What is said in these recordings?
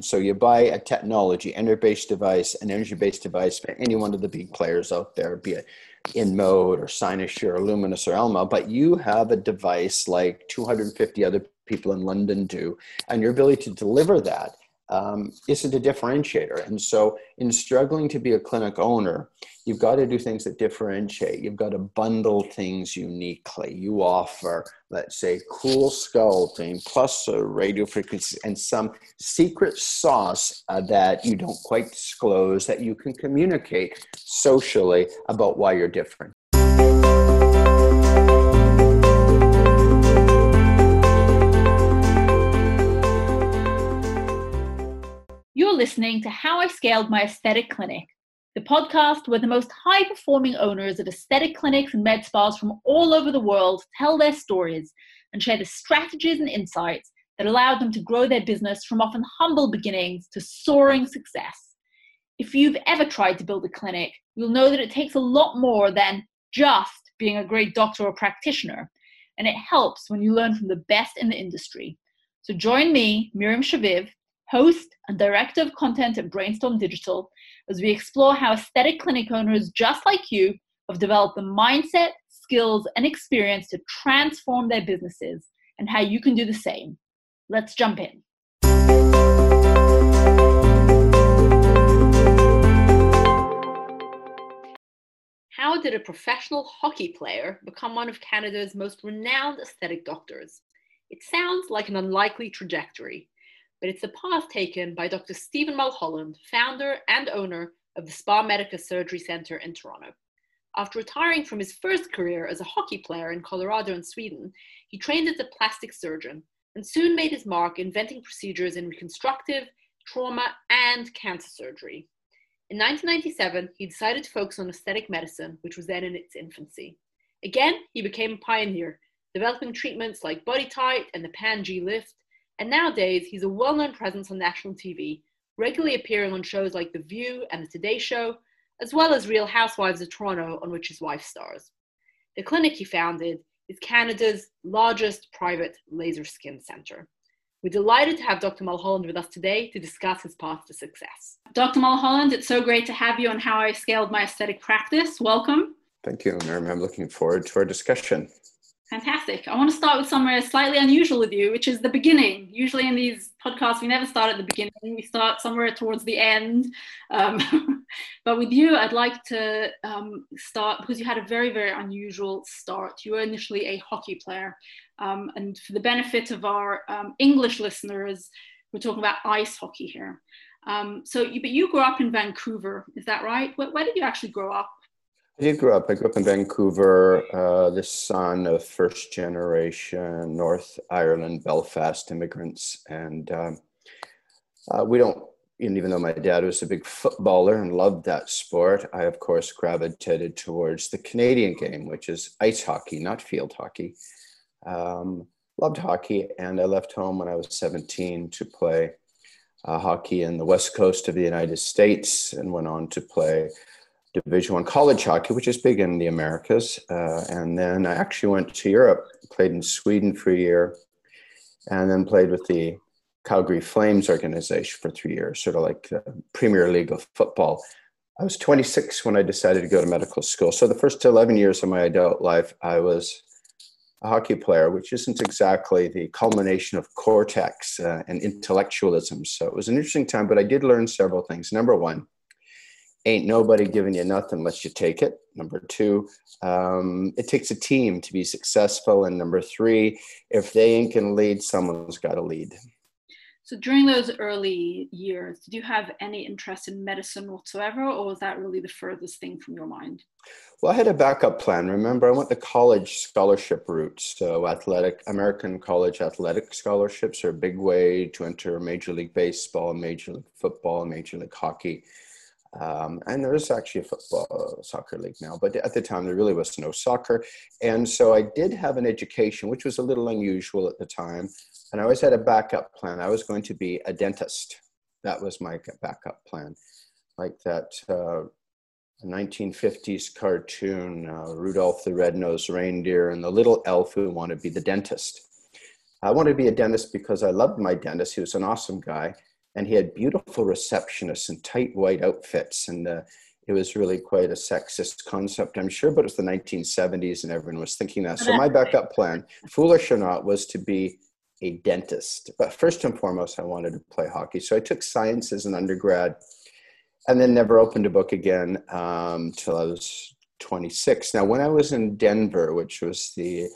So you buy a technology, energy-based device, an energy-based device by any one of the big players out there, be it InMode or Cynosure or Lumenis or Alma, but you have a device like 250 other people in London do, and your ability to deliver that um, isn't a differentiator. And so, in struggling to be a clinic owner, you've got to do things that differentiate. You've got to bundle things uniquely. You offer, let's say, cool sculpting plus a radio frequency and some secret sauce uh, that you don't quite disclose that you can communicate socially about why you're different. Listening to How I Scaled My Aesthetic Clinic, the podcast where the most high performing owners of aesthetic clinics and med spas from all over the world tell their stories and share the strategies and insights that allowed them to grow their business from often humble beginnings to soaring success. If you've ever tried to build a clinic, you'll know that it takes a lot more than just being a great doctor or practitioner, and it helps when you learn from the best in the industry. So join me, Miriam Shaviv, host and director of content at Brainstorm Digital, as we explore how aesthetic clinic owners just like you have developed the mindset, skills, and experience to transform their businesses and how you can do the same. Let's jump in. How did a professional hockey player become one of Canada's most renowned aesthetic doctors? It sounds like an unlikely trajectory, but it's the path taken by Dr. Stephen Mulholland, founder and owner of the Spa Medica Surgery Center in Toronto. After retiring from his first career as a hockey player in Colorado and Sweden, he trained as a plastic surgeon and soon made his mark inventing procedures in reconstructive, trauma, and cancer surgery. In 1997, he decided to focus on aesthetic medicine, which was then in its infancy. Again, he became a pioneer, developing treatments like BodyTite and the Pan-G lift, and nowadays, he's a well known presence on national TV, regularly appearing on shows like The View and The Today Show, as well as Real Housewives of Toronto, on which his wife stars. The clinic he founded is Canada's largest private laser skin center. We're delighted to have Dr. Mulholland with us today to discuss his path to success. Dr. Mulholland, it's so great to have you on how I scaled my aesthetic practice. Welcome. Thank you, Miriam. I'm looking forward to our discussion. Fantastic. I want to start with somewhere slightly unusual with you, which is the beginning. Usually in these podcasts, we never start at the beginning, we start somewhere towards the end. Um, but with you, I'd like to um, start because you had a very, very unusual start. You were initially a hockey player. Um, and for the benefit of our um, English listeners, we're talking about ice hockey here. Um, so, you, but you grew up in Vancouver, is that right? Where, where did you actually grow up? I did grow up. I grew up in Vancouver, uh, the son of first generation North Ireland, Belfast immigrants. And um, uh, we don't, even though my dad was a big footballer and loved that sport, I, of course, gravitated towards the Canadian game, which is ice hockey, not field hockey. Um, loved hockey, and I left home when I was 17 to play uh, hockey in the west coast of the United States and went on to play Division One college hockey, which is big in the Americas. Uh, and then I actually went to Europe, played in Sweden for a year, and then played with the Calgary Flames organization for three years, sort of like the Premier League of football. I was 26 when I decided to go to medical school. So the first 11 years of my adult life, I was a hockey player, which isn't exactly the culmination of cortex uh, and intellectualism. So it was an interesting time, but I did learn several things. Number one, ain't nobody giving you nothing unless you take it. Number two, um, it takes a team to be successful. And number three, if they ain't to lead, someone's got to lead. So during those early years, did you have any interest in medicine whatsoever, or was that really the furthest thing from your mind? Well, I had a backup plan. Remember, I went the college scholarship route. So, athletic American college athletic scholarships are a big way to enter Major League Baseball, Major League Football, Major League Hockey. Um, and there is actually a football uh, soccer league now, but at the time there really was no soccer. And so I did have an education, which was a little unusual at the time. And I always had a backup plan. I was going to be a dentist. That was my backup plan. Like that uh, 1950s cartoon, uh, Rudolph the Red-Nosed Reindeer and the little elf who wanted to be the dentist. I wanted to be a dentist because I loved my dentist. He was an awesome guy and he had beautiful receptionists in tight white outfits. And uh, it was really quite a sexist concept, I'm sure, but it was the 1970s and everyone was thinking that. So my backup plan, foolish or not, was to be a dentist. But first and foremost, I wanted to play hockey. So I took science as an undergrad and then never opened a book again um, till I was 26. Now, when I was in Denver, which was the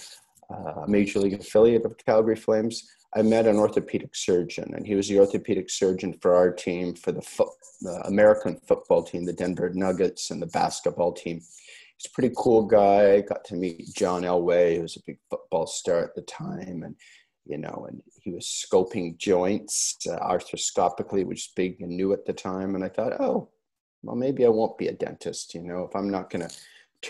uh, major league affiliate of Calgary Flames, I met an orthopedic surgeon, and he was the orthopedic surgeon for our team, for the, fo- the American football team, the Denver Nuggets, and the basketball team. He's a pretty cool guy. Got to meet John Elway, who was a big football star at the time, and you know, and he was scoping joints uh, arthroscopically, which was big and new at the time. And I thought, oh, well, maybe I won't be a dentist. You know, if I'm not going to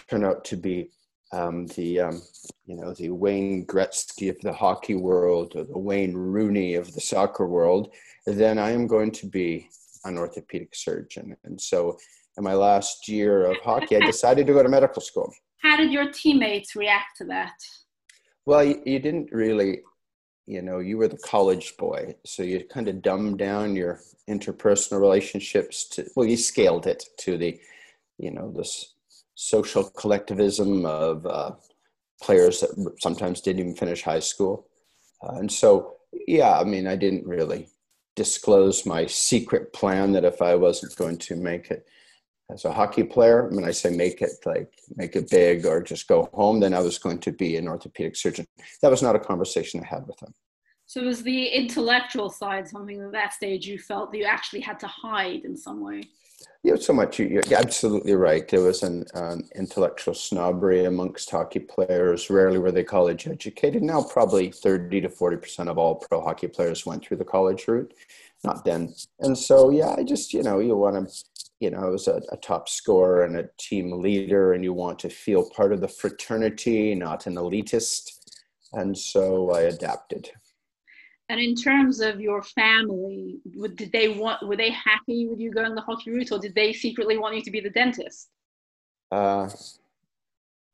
turn out to be um, the, um, you know, the Wayne Gretzky of the hockey world or the Wayne Rooney of the soccer world, then I am going to be an orthopedic surgeon. And so, in my last year of hockey, I decided to go to medical school. How did your teammates react to that? Well, you, you didn't really you know you were the college boy so you kind of dumbed down your interpersonal relationships to well you scaled it to the you know this social collectivism of uh, players that sometimes didn't even finish high school. Uh, and so yeah i mean i didn't really disclose my secret plan that if i wasn't going to make it as a hockey player when i say make it like make it big or just go home then i was going to be an orthopedic surgeon. That was not a conversation i had with them. So was the intellectual side something at that stage you felt that you actually had to hide in some way yeah so much you, are absolutely right there was an intellectual snobbery amongst hockey players rarely were they college educated now probably 30 to 40 percent of all pro hockey players went through the college route not then and so yeah i just you know you want to you know, as a, a, top scorer and a team leader, and you want to feel part of the fraternity, not an elitist. And so I adapted. And in terms of your family, did they want? Were they happy with you going the hockey route, or did they secretly want you to be the dentist? Uh,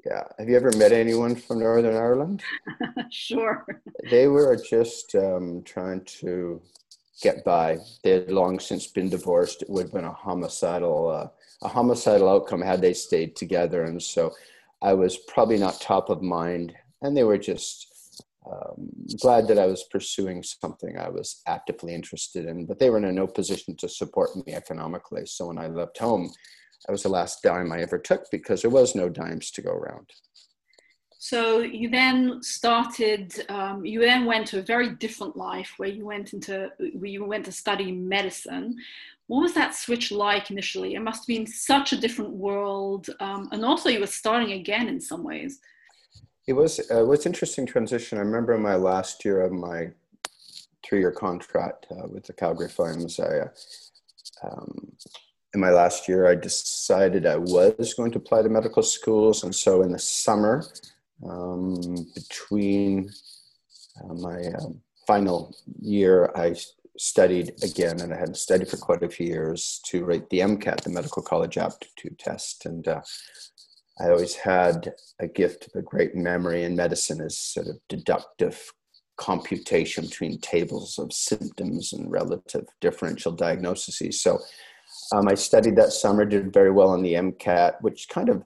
yeah. Have you ever met anyone from Northern Ireland? sure. They were just um, trying to get by. They had long since been divorced. It would have been a homicidal uh, a homicidal outcome had they stayed together, and so I was probably not top of mind. And they were just um, glad that I was pursuing something I was actively interested in, but they were in no position to support me economically. So when I left home, that was the last dime I ever took because there was no dimes to go around. So you then started. Um, you then went to a very different life, where you went into where you went to study medicine. What was that switch like initially? It must have been such a different world, um, and also you were starting again in some ways. It was. Uh, was interesting transition. I remember my last year of my three-year contract uh, with the Calgary Flames, I. Uh, um, in my last year, I decided I was going to apply to medical schools. And so in the summer, um, between uh, my um, final year, I studied again, and I hadn't studied for quite a few years to write the MCAT, the Medical College Aptitude Test. And uh, I always had a gift of a great memory in medicine as sort of deductive computation between tables of symptoms and relative differential diagnoses. So um, I studied that summer, did very well on the MCAT, which kind of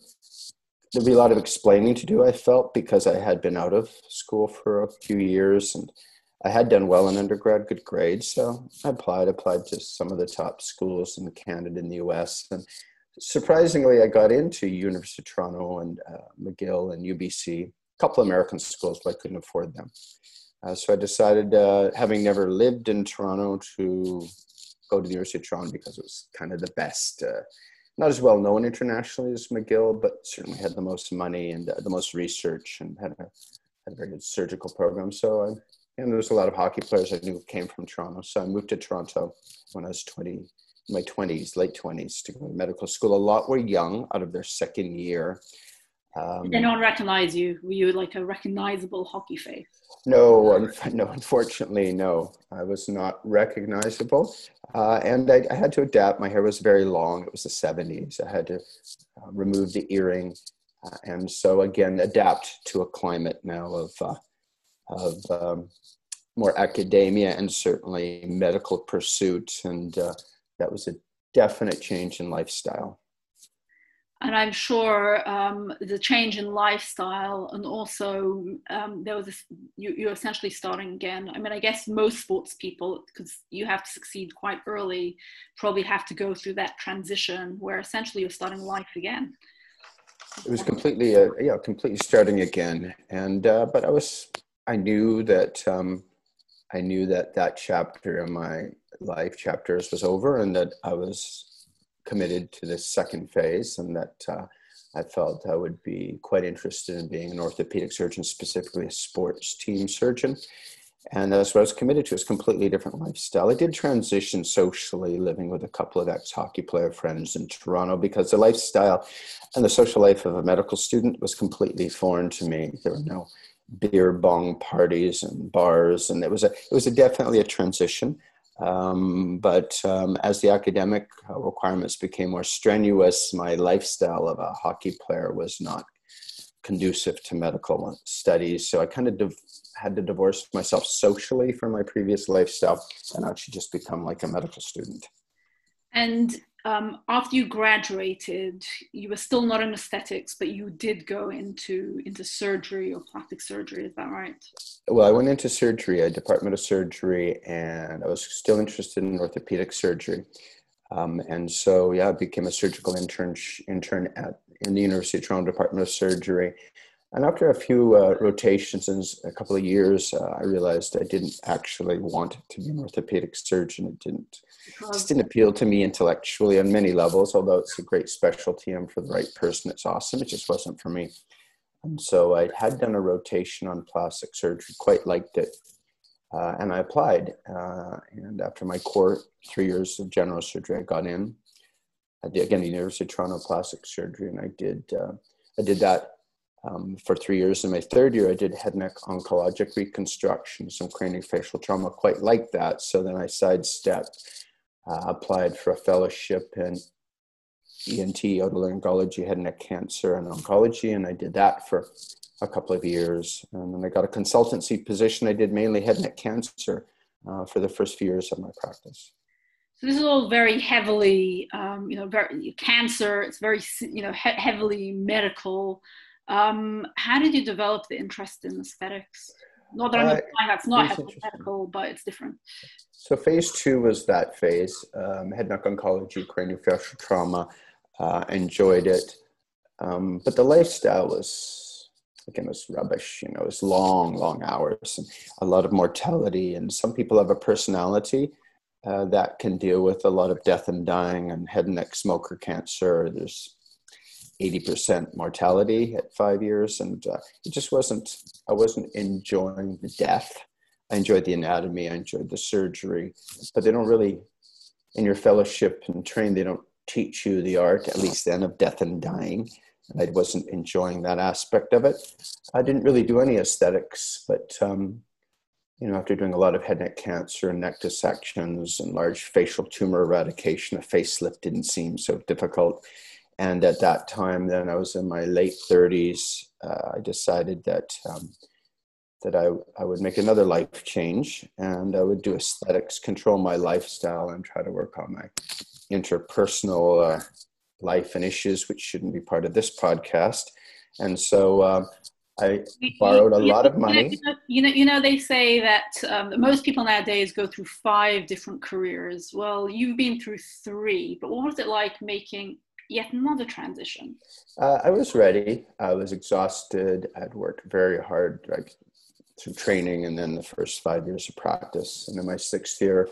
there'd be a lot of explaining to do, I felt, because I had been out of school for a few years and I had done well in undergrad, good grades. So I applied, applied to some of the top schools in Canada and the US. And surprisingly, I got into University of Toronto and uh, McGill and UBC, a couple of American schools, but I couldn't afford them. Uh, so I decided, uh, having never lived in Toronto, to go to the University of Toronto because it was kind of the best uh, not as well known internationally as McGill, but certainly had the most money and uh, the most research and had a, had a very good surgical program. So, I, and there was a lot of hockey players I knew came from Toronto. So I moved to Toronto when I was 20, my 20s, late 20s, to go to medical school. A lot were young out of their second year. Um, they don't recognize you. Were you like a recognizable hockey face? No, un- no. Unfortunately, no. I was not recognizable, uh, and I, I, had to adapt. My hair was very long. It was the '70s. I had to uh, remove the earring, uh, and so again, adapt to a climate now of uh, of um, more academia and certainly medical pursuit. And uh, that was a definite change in lifestyle. And I'm sure um, the change in lifestyle, and also um, there was this, you, you're essentially starting again. I mean, I guess most sports people, because you have to succeed quite early, probably have to go through that transition where essentially you're starting life again. It was completely, uh, yeah, completely starting again. And uh, but I was, I knew that um, I knew that that chapter in my life chapters was over and that I was committed to this second phase and that uh, I felt I would be quite interested in being an orthopedic surgeon, specifically a sports team surgeon. And that's what I was committed to. It's completely different lifestyle. I did transition socially, living with a couple of ex-hockey player friends in Toronto, because the lifestyle and the social life of a medical student was completely foreign to me. There were no beer bong parties and bars, and it was a it was a definitely a transition. Um, but um, as the academic requirements became more strenuous, my lifestyle of a hockey player was not conducive to medical studies. So I kind of div- had to divorce myself socially from my previous lifestyle and actually just become like a medical student. And um, after you graduated, you were still not in aesthetics, but you did go into into surgery or plastic surgery. Is that right? Well, I went into surgery, a department of surgery, and I was still interested in orthopedic surgery. Um, and so, yeah, I became a surgical intern intern at in the University of Toronto Department of Surgery. And after a few uh, rotations and a couple of years, uh, I realized I didn't actually want to be an orthopedic surgeon. It didn't just didn't appeal to me intellectually on many levels. Although it's a great specialty, and for the right person, it's awesome. It just wasn't for me. And so I had done a rotation on plastic surgery, quite liked it, uh, and I applied. Uh, and after my core three years of general surgery, I got in. I did again the University of Toronto plastic surgery, and I did uh, I did that um, for three years. In my third year, I did head neck oncologic reconstruction, some craniofacial trauma, quite like that. So then I sidestepped, uh, applied for a fellowship in ENT, otolaryngology, head neck cancer, and oncology, and I did that for a couple of years. And then I got a consultancy position. I did mainly head neck cancer uh, for the first few years of my practice. So this is all very heavily, um, you know, very cancer. It's very, you know, he- heavily medical. Um, how did you develop the interest in aesthetics? Not that I'm uh, that's not medical, but it's different. So phase two was that phase, um, head neck oncology, craniofacial trauma. Uh, enjoyed it, um, but the lifestyle was again was rubbish. You know, it was long, long hours and a lot of mortality. And some people have a personality uh, that can deal with a lot of death and dying and head and neck smoker cancer. There's 80% mortality at five years. And uh, it just wasn't, I wasn't enjoying the death. I enjoyed the anatomy, I enjoyed the surgery, but they don't really, in your fellowship and training, they don't teach you the art, at least then, of death and dying. I wasn't enjoying that aspect of it. I didn't really do any aesthetics, but um, you know, after doing a lot of head neck cancer and neck dissections and large facial tumor eradication, a facelift didn't seem so difficult. And at that time, then I was in my late 30s. Uh, I decided that um, that I, I would make another life change and I would do aesthetics, control my lifestyle, and try to work on my interpersonal uh, life and issues, which shouldn't be part of this podcast. And so uh, I borrowed a lot of money. You know, you know, they say that um, most people nowadays go through five different careers. Well, you've been through three, but what was it like making yet another transition? Uh, I was ready. I was exhausted. I'd worked very hard, like through training, and then the first five years of practice. And in my sixth year,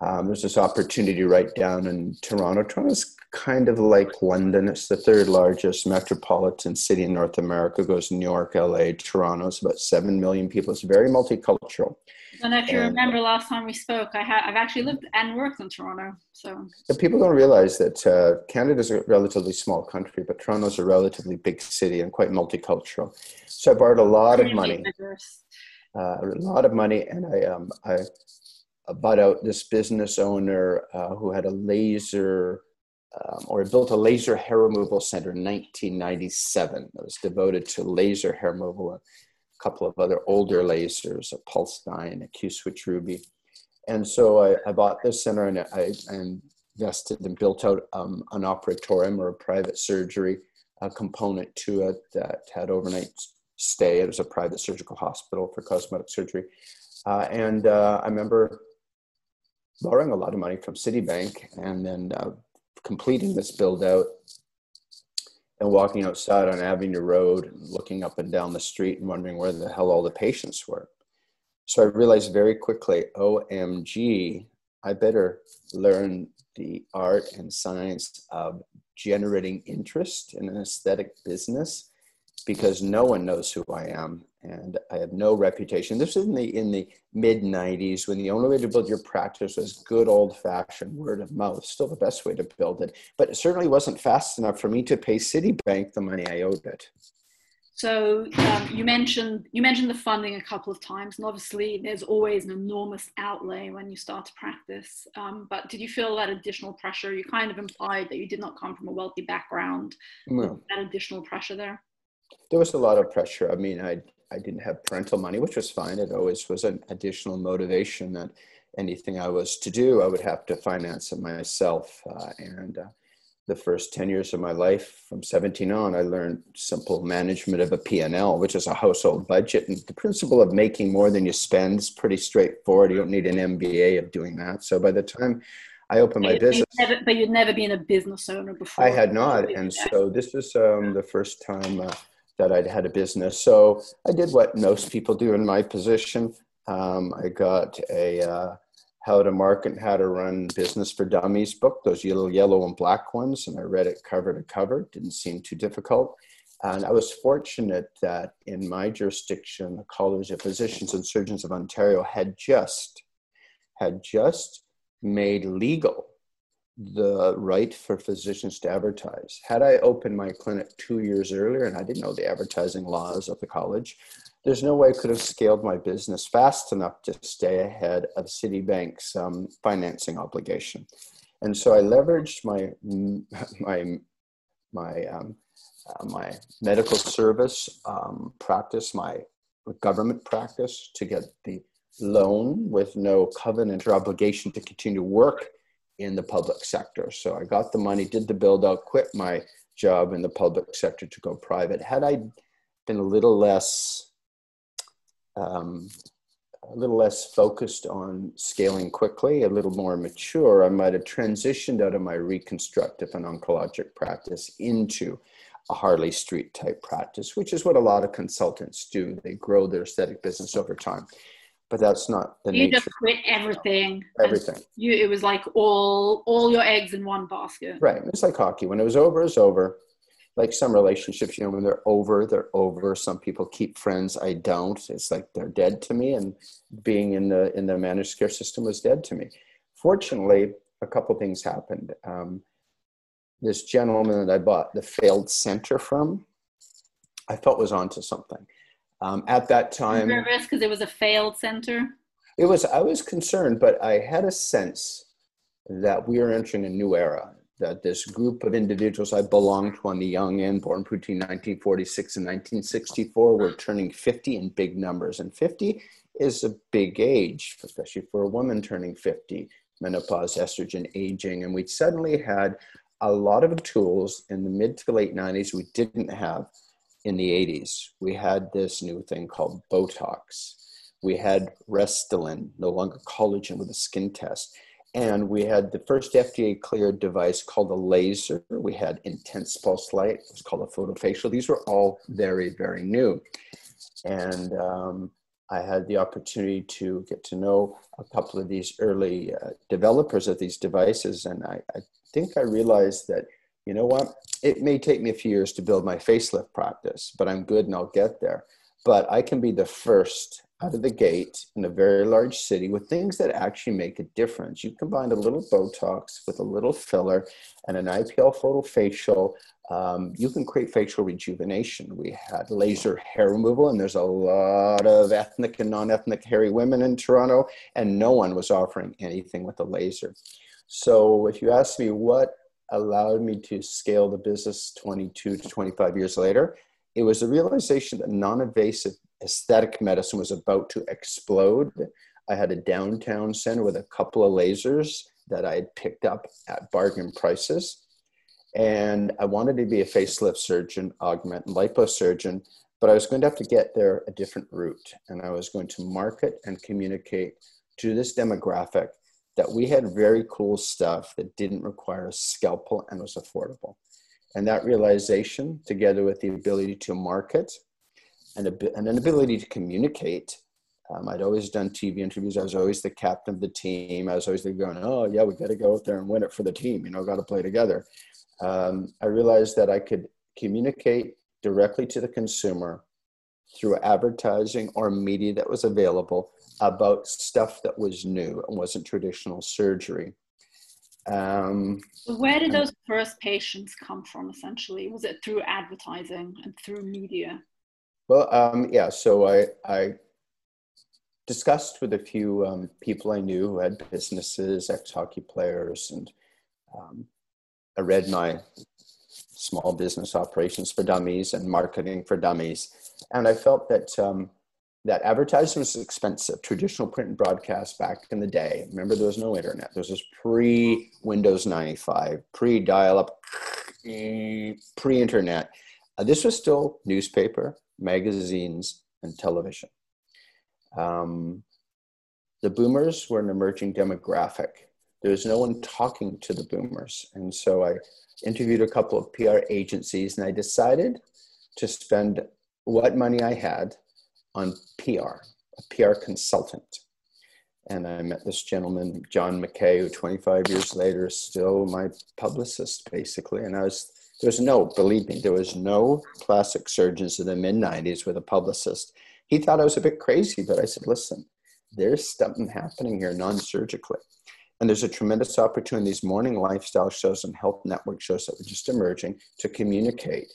um, there's this opportunity right down in Toronto. Toronto's kind of like London. It's the third largest metropolitan city in North America. It goes New York, LA, Toronto. It's about seven million people. It's very multicultural. Know if you and, remember last time we spoke. I have I've actually lived and worked in Toronto. So people don't realize that uh, Canada's a relatively small country, but Toronto's a relatively big city and quite multicultural. So I borrowed a lot of money, uh, a lot of money, and I um, I bought out this business owner uh, who had a laser um, or built a laser hair removal center in 1997 that was devoted to laser hair removal couple of other older lasers, a Pulsed-Dye, a Q-Switch Ruby. And so I, I bought this center and I, I invested and built out um, an operatorium or a private surgery a component to it that had overnight stay. It was a private surgical hospital for cosmetic surgery. Uh, and uh, I remember borrowing a lot of money from Citibank and then uh, completing this build out and walking outside on Avenue Road and looking up and down the street and wondering where the hell all the patients were. So I realized very quickly, OMG, I better learn the art and science of generating interest in an aesthetic business because no one knows who I am and I have no reputation. This is in the in the mid 90s when the only way to build your practice was good old fashioned word of mouth, still the best way to build it. But it certainly wasn't fast enough for me to pay Citibank the money I owed it. So um, you mentioned you mentioned the funding a couple of times, and obviously there's always an enormous outlay when you start to practice. Um, but did you feel that additional pressure? You kind of implied that you did not come from a wealthy background. No. That additional pressure there. There was a lot of pressure. I mean, I I didn't have parental money, which was fine. It always was an additional motivation that anything I was to do, I would have to finance it myself. Uh, and uh, the first 10 years of my life, from 17 on, I learned simple management of a P&L, which is a household budget. And the principle of making more than you spend is pretty straightforward. You don't need an MBA of doing that. So by the time I opened my business. Never, but you'd never been a business owner before. I had not. And so this was um, the first time uh, that I'd had a business. So I did what most people do in my position. Um, I got a uh, how to market and how to run business for dummies book, those yellow, yellow and black ones, and I read it cover to cover. Didn't seem too difficult. And I was fortunate that in my jurisdiction, the College of Physicians and Surgeons of Ontario had just had just made legal the right for physicians to advertise. Had I opened my clinic two years earlier and I didn't know the advertising laws of the college, there's no way I could have scaled my business fast enough to stay ahead of Citibank's um, financing obligation. And so I leveraged my my my um, uh, my medical service um, practice, my government practice, to get the loan with no covenant or obligation to continue work in the public sector. So I got the money, did the build out, quit my job in the public sector to go private. Had I been a little less um, a little less focused on scaling quickly, a little more mature, I might have transitioned out of my reconstructive and oncologic practice into a Harley Street type practice, which is what a lot of consultants do. They grow their aesthetic business over time but that's not the you nature. just quit everything everything. you it was like all all your eggs in one basket. Right it's like hockey. When it was over it's over. Like some relationships you know when they're over they're over. Some people keep friends. I don't. It's like they're dead to me and being in the in the managed care system was dead to me. Fortunately a couple things happened. Um, this gentleman that i bought the failed center from i felt was onto something um, at that time, nervous because it was a failed center. It was. I was concerned, but I had a sense that we are entering a new era. That this group of individuals I belonged to on the young end, born between 1946 and 1964, were turning 50 in big numbers, and 50 is a big age, especially for a woman turning 50. Menopause, estrogen, aging, and we suddenly had a lot of tools in the mid to late 90s we didn't have in the 80s, we had this new thing called Botox. We had Restylane, no longer collagen with a skin test. And we had the first FDA cleared device called a laser. We had intense pulse light, it was called a photofacial. These were all very, very new. And um, I had the opportunity to get to know a couple of these early uh, developers of these devices. And I, I think I realized that you know what? It may take me a few years to build my facelift practice, but I'm good and I'll get there. But I can be the first out of the gate in a very large city with things that actually make a difference. You combine a little Botox with a little filler and an IPL photofacial, um, you can create facial rejuvenation. We had laser hair removal, and there's a lot of ethnic and non ethnic hairy women in Toronto, and no one was offering anything with a laser. So, if you ask me what allowed me to scale the business 22 to 25 years later. It was the realization that non invasive aesthetic medicine was about to explode. I had a downtown center with a couple of lasers that I had picked up at bargain prices. And I wanted to be a facelift surgeon, augment liposurgeon, but I was going to have to get there a different route. And I was going to market and communicate to this demographic that we had very cool stuff that didn't require a scalpel and was affordable. And that realization, together with the ability to market and, a, and an ability to communicate, um, I'd always done TV interviews. I was always the captain of the team. I was always going, oh, yeah, we got to go out there and win it for the team. You know, got to play together. Um, I realized that I could communicate directly to the consumer through advertising or media that was available about stuff that was new and wasn't traditional surgery. Um, Where did those first patients come from, essentially? Was it through advertising and through media? Well, um, yeah, so I, I discussed with a few um, people I knew who had businesses, ex hockey players, and um, I read my small business operations for dummies and marketing for dummies. And I felt that um, that advertising was expensive. Traditional print and broadcast back in the day. Remember, there was no internet. There was pre Windows 95, pre dial up, pre internet. Uh, this was still newspaper, magazines, and television. Um, the boomers were an emerging demographic. There was no one talking to the boomers. And so I interviewed a couple of PR agencies and I decided to spend what money I had on PR, a PR consultant. And I met this gentleman, John McKay, who 25 years later is still my publicist, basically. And I was, there was no, believe me, there was no plastic surgeons in the mid 90s with a publicist. He thought I was a bit crazy, but I said, listen, there's something happening here non surgically. And there's a tremendous opportunity, these morning lifestyle shows and health network shows that were just emerging to communicate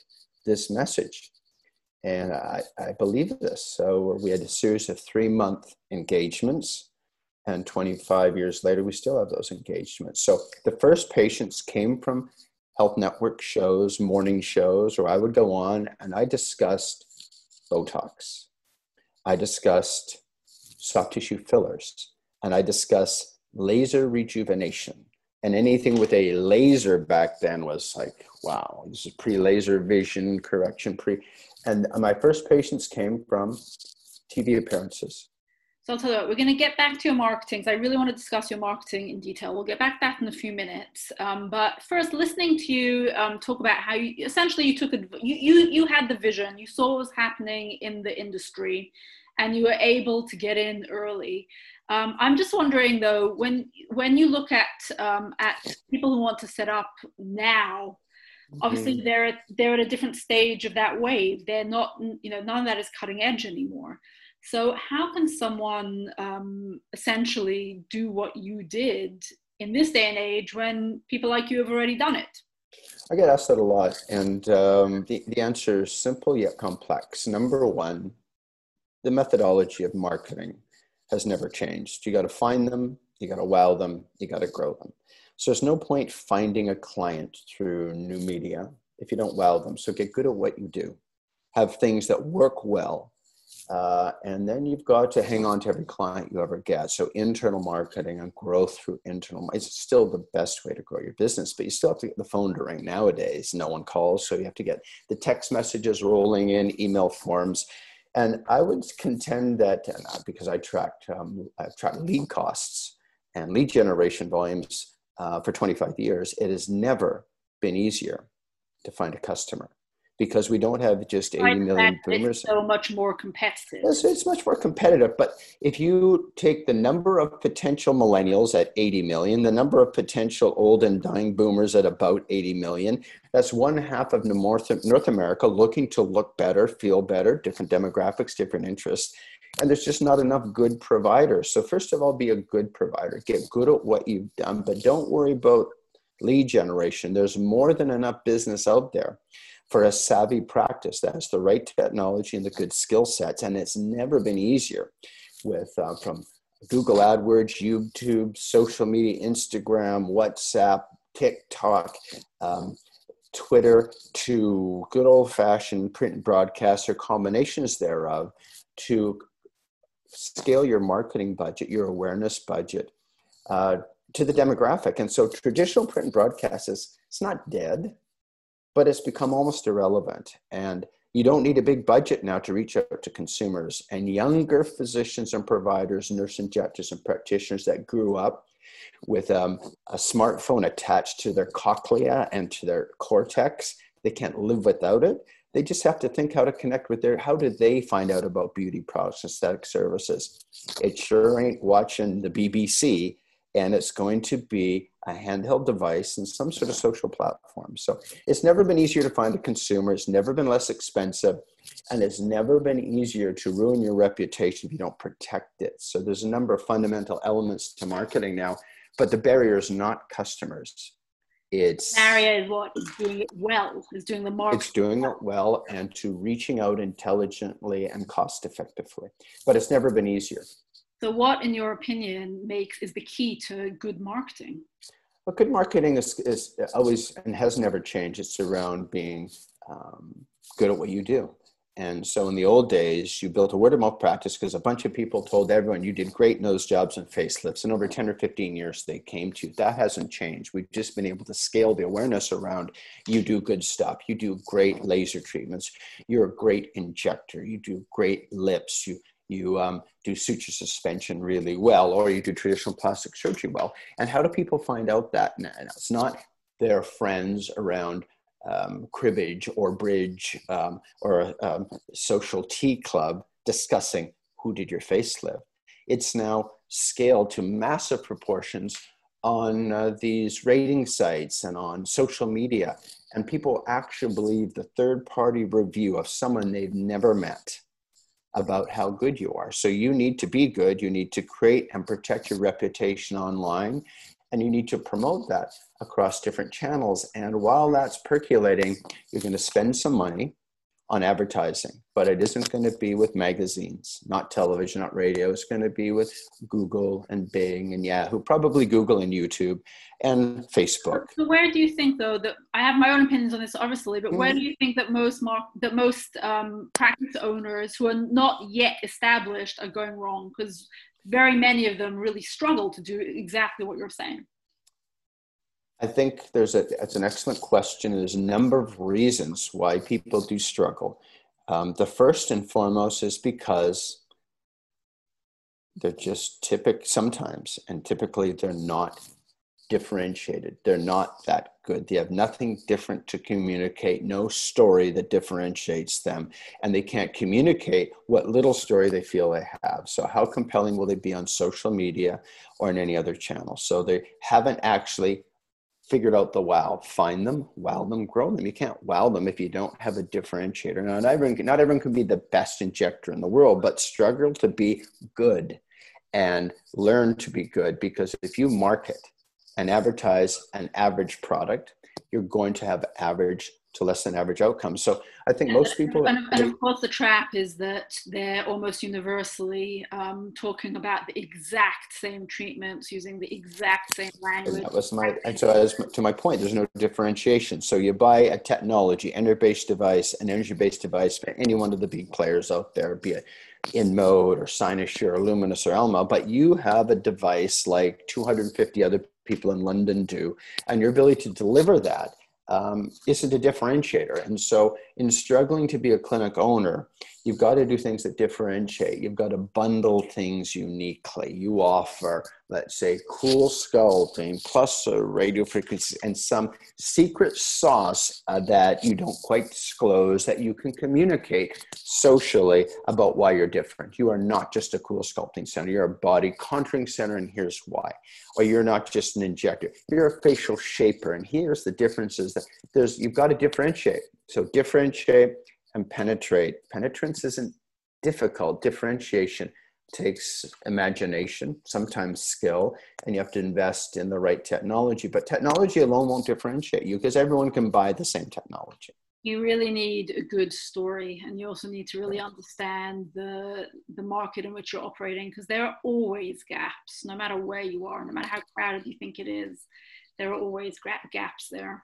this message and I, I believe this. So we had a series of three month engagements. And 25 years later, we still have those engagements. So the first patients came from health network shows, morning shows, where I would go on and I discussed Botox. I discussed soft tissue fillers. And I discussed laser rejuvenation. And anything with a laser back then was like, wow, this is pre laser vision correction, pre. And my first patients came from TV appearances. So I'll tell you what, we're going to get back to your marketing. I really want to discuss your marketing in detail. We'll get back to that in a few minutes. Um, but first, listening to you um, talk about how you essentially you took a, you, you you had the vision, you saw what was happening in the industry, and you were able to get in early. Um, I'm just wondering though, when when you look at um, at people who want to set up now obviously mm-hmm. they're at, they're at a different stage of that wave. They're not you know none of that is cutting edge anymore. So how can someone um, essentially do what you did in this day and age when people like you have already done it? I get asked that a lot and um, the, the answer is simple yet complex. Number one the methodology of marketing has never changed. You got to find them you got to wow them you got to grow them so there's no point finding a client through new media if you don't wow them. So get good at what you do. Have things that work well. Uh, and then you've got to hang on to every client you ever get. So internal marketing and growth through internal is still the best way to grow your business, but you still have to get the phone to ring nowadays. No one calls, so you have to get the text messages rolling in, email forms. And I would contend that because I tracked, um, I tracked lead costs and lead generation volumes uh, for 25 years, it has never been easier to find a customer because we don't have just 80 million boomers. It's so much more competitive. It's, it's, much more competitive. But if you take the number of potential millennials at 80 million, the number of potential old and dying boomers at about 80 million, that's one half of North, North America looking to look better, feel better, different demographics, different interests and there's just not enough good providers. So first of all, be a good provider. Get good at what you've done, but don't worry about lead generation. There's more than enough business out there for a savvy practice that has the right technology and the good skill sets. And it's never been easier with uh, from Google AdWords, YouTube, social media, Instagram, WhatsApp, TikTok, um, Twitter to good old fashioned print broadcasts or combinations thereof to scale your marketing budget, your awareness budget uh, to the demographic. And so traditional print and broadcast is it's not dead, but it's become almost irrelevant. And you don't need a big budget now to reach out to consumers. And younger physicians and providers, nurse injectors and practitioners that grew up with um, a smartphone attached to their cochlea and to their cortex, they can't live without it. They just have to think how to connect with their, how do they find out about beauty products, aesthetic services? It sure ain't watching the BBC and it's going to be a handheld device and some sort of social platform. So it's never been easier to find a consumer. It's never been less expensive. And it's never been easier to ruin your reputation if you don't protect it. So there's a number of fundamental elements to marketing now, but the barrier is not customers. It's is what is doing it well, is doing the marketing. It's doing it well and to reaching out intelligently and cost effectively. But it's never been easier. So, what, in your opinion, makes is the key to good marketing? Well, good marketing is, is always and has never changed. It's around being um, good at what you do. And so in the old days, you built a word of mouth practice because a bunch of people told everyone you did great nose jobs and facelifts. And over 10 or 15 years, they came to you. That hasn't changed. We've just been able to scale the awareness around you do good stuff. You do great laser treatments. You're a great injector. You do great lips. You, you um, do suture suspension really well, or you do traditional plastic surgery well. And how do people find out that? And it's not their friends around um, cribbage or bridge um, or a um, social tea club discussing who did your facelift. It's now scaled to massive proportions on uh, these rating sites and on social media. And people actually believe the third party review of someone they've never met about how good you are. So you need to be good. You need to create and protect your reputation online. And you need to promote that across different channels. And while that's percolating, you're going to spend some money on advertising, but it isn't going to be with magazines, not television, not radio. It's going to be with Google and Bing and Yahoo, probably Google and YouTube and Facebook. So where do you think, though, that I have my own opinions on this, obviously, but where do you think that most mark, that most um, practice owners who are not yet established are going wrong? Because very many of them really struggle to do exactly what you're saying. I think there's a, it's an excellent question. There's a number of reasons why people do struggle. Um, the first and foremost is because they're just typical sometimes, and typically they're not differentiated. They're not that good. They have nothing different to communicate, no story that differentiates them, and they can't communicate what little story they feel they have. So, how compelling will they be on social media or in any other channel? So, they haven't actually figured out the wow. Find them, wow them, grow them. You can't wow them if you don't have a differentiator. Now, not everyone, not everyone can be the best injector in the world, but struggle to be good and learn to be good because if you market and advertise an average product, you're going to have average to less than average outcomes. So I think most people. And, and of course, the trap is that they're almost universally um, talking about the exact same treatments using the exact same language. And that was my, and so as to my point, there's no differentiation. So you buy a technology, energy-based device, an energy-based device, any one of the big players out there, be it InMode or Cynosure or Lumenis or Alma, but you have a device like 250 other people in London do, and your ability to deliver that um, isn't a differentiator. And so, in struggling to be a clinic owner, you've got to do things that differentiate. You've got to bundle things uniquely. You offer, let's say, cool sculpting plus a radio frequency and some secret sauce uh, that you don't quite disclose that you can communicate socially about why you're different. You are not just a cool sculpting center, you're a body contouring center, and here's why. Or you're not just an injector, you're a facial shaper, and here's the differences that there's you've got to differentiate. So differentiate and penetrate. Penetrance isn't difficult. Differentiation takes imagination, sometimes skill, and you have to invest in the right technology. But technology alone won't differentiate you because everyone can buy the same technology. You really need a good story, and you also need to really understand the the market in which you're operating because there are always gaps, no matter where you are, no matter how crowded you think it is. There are always gaps there.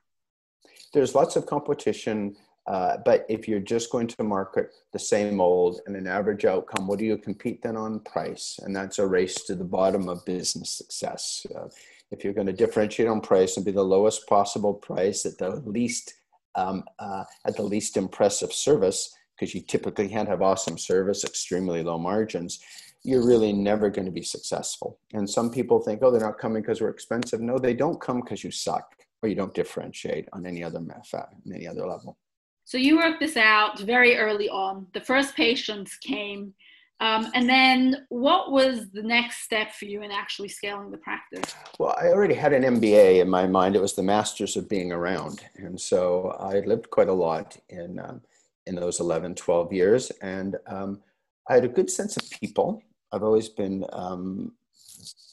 There's lots of competition Uh, but if you're just going to market the same old and an average outcome, what do you compete then on price? And that's a race to the bottom of business success. Uh, if you're going to differentiate on price and be the lowest possible price at the least um, uh, at the least impressive service, because you typically can't have awesome service, extremely low margins, you're really never going to be successful. And some people think, oh, they're not coming because we're expensive. No, they don't come because you suck or you don't differentiate on any other method, on any other level. So you worked this out very early on. The first patients came. Um, and then what was the next step for you in actually scaling the practice? Well, I already had an MBA in my mind. It was the masters of being around. And so I lived quite a lot in, um, in those 11, 12 years. And um, I had a good sense of people. I've always been um,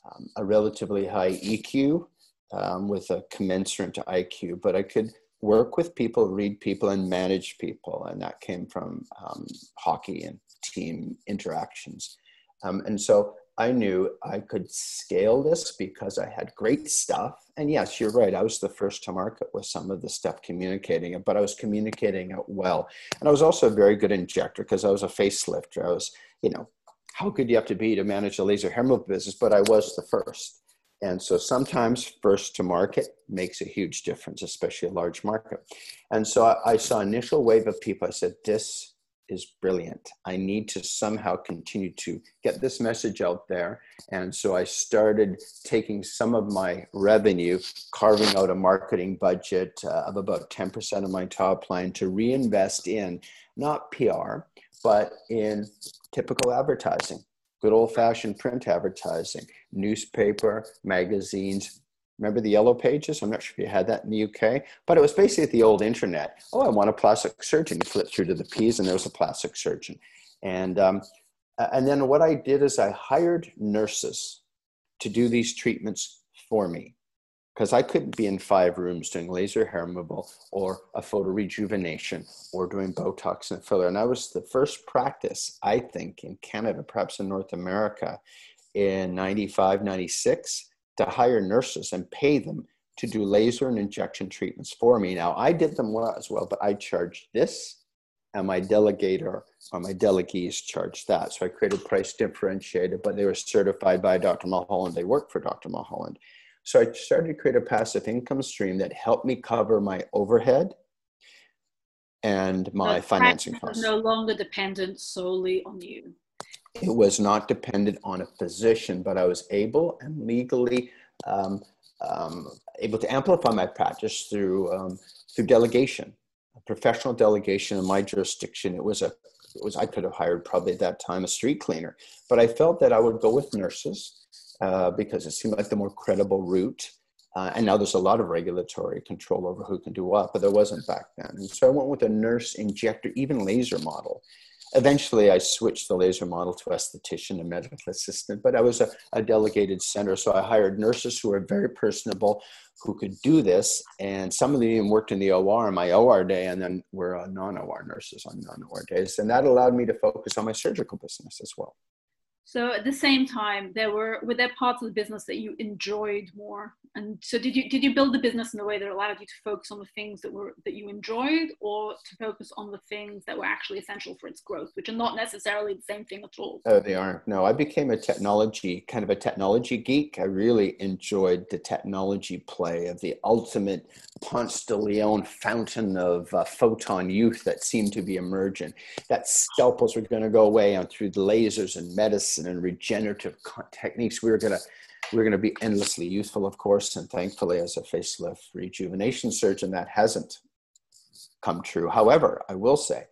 um, a relatively high EQ um, with a commensurate IQ, but I could work with people, read people, and manage people. And that came from um, hockey and team interactions. Um, and so I knew I could scale this because I had great stuff. And yes, you're right. I was the first to market with some of the stuff communicating it, but I was communicating it well. And I was also a very good injector because I was a facelifter. I was, you know, how good you have to be to manage a laser hair business? But I was the first. And so sometimes first to market makes a huge difference, especially a large market. And so I, I saw initial wave of people. I said, this is brilliant. I need to somehow continue to get this message out there. And so I started taking some of my revenue, carving out a marketing budget uh, of about 10% of my top line to reinvest in not PR, but in typical advertising good old fashioned print advertising, newspaper, magazines. Remember the yellow pages? I'm not sure if you had that in the UK, but it was basically the old internet. Oh, I want a plastic surgeon. You flip through to the P's and there was a plastic surgeon. And, um, and then what I did is I hired nurses to do these treatments for me because I couldn't be in five rooms doing laser hair removal or a photo rejuvenation or doing Botox and filler. And I was the first practice, I think, in Canada, perhaps in North America, in 95, 96, to hire nurses and pay them to do laser and injection treatments for me. Now, I did them well as well, but I charged this and my delegator or my delegates charged that. So I created price differentiated, but they were certified by Dr. Mulholland. They worked for Dr. Mulholland. So I started to create a passive income stream that helped me cover my overhead and my financing costs. No longer dependent solely on you. It was not dependent on a physician, but I was able and legally um, um, able to amplify my practice through um, through delegation, a professional delegation in my jurisdiction. It was a it was I could have hired probably at that time a street cleaner, but I felt that I would go with nurses uh, because it seemed like the more credible route. Uh, and now there's a lot of regulatory control over who can do what, but there wasn't back then. And so I went with a nurse injector, even laser model. Eventually, I switched the laser model to esthetician and medical assistant, but I was a, a delegated center. So I hired nurses who were very personable, who could do this. And some of them even worked in the OR on my OR day, and then were uh, non OR nurses on non OR days. And that allowed me to focus on my surgical business as well. So at the same time, there were were there parts of the business that you enjoyed more? And so did you did you build the business in a way that allowed you to focus on the things that were that you enjoyed, or to focus on the things that were actually essential for its growth, which are not necessarily the same thing at all? Oh, they aren't. No, I became a technology kind of a technology geek. I really enjoyed the technology play of the ultimate Ponce de Leon fountain of uh, photon youth that seemed to be emerging. That scalpels were going to go away on through the lasers and medicine medicine and regenerative techniques, we are going to we're going to be endlessly useful, of course. And thankfully, as a facelift rejuvenation surgeon, that hasn't come true. However, I will say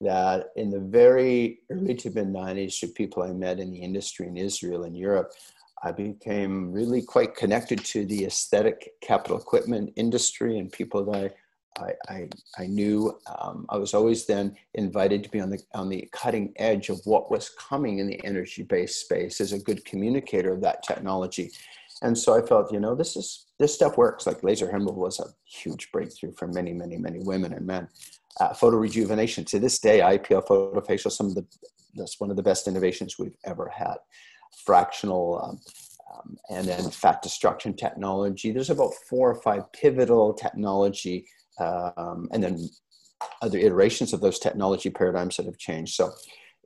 that in the very early to mid 90s, through people I met in the industry in Israel and Europe, I became really quite connected to the aesthetic capital equipment industry and people that I I, I, I knew um, I was always then invited to be on the, on the cutting edge of what was coming in the energy based space as a good communicator of that technology. And so I felt, you know, this is this stuff works. Like laser hair removal was a huge breakthrough for many, many, many women and men. Uh, photo rejuvenation to this day, IPL photofacial, some of the that's one of the best innovations we've ever had. Fractional um, um, and then fat destruction technology. There's about four or five pivotal technology um, and then other iterations of those technology paradigms that have changed. So,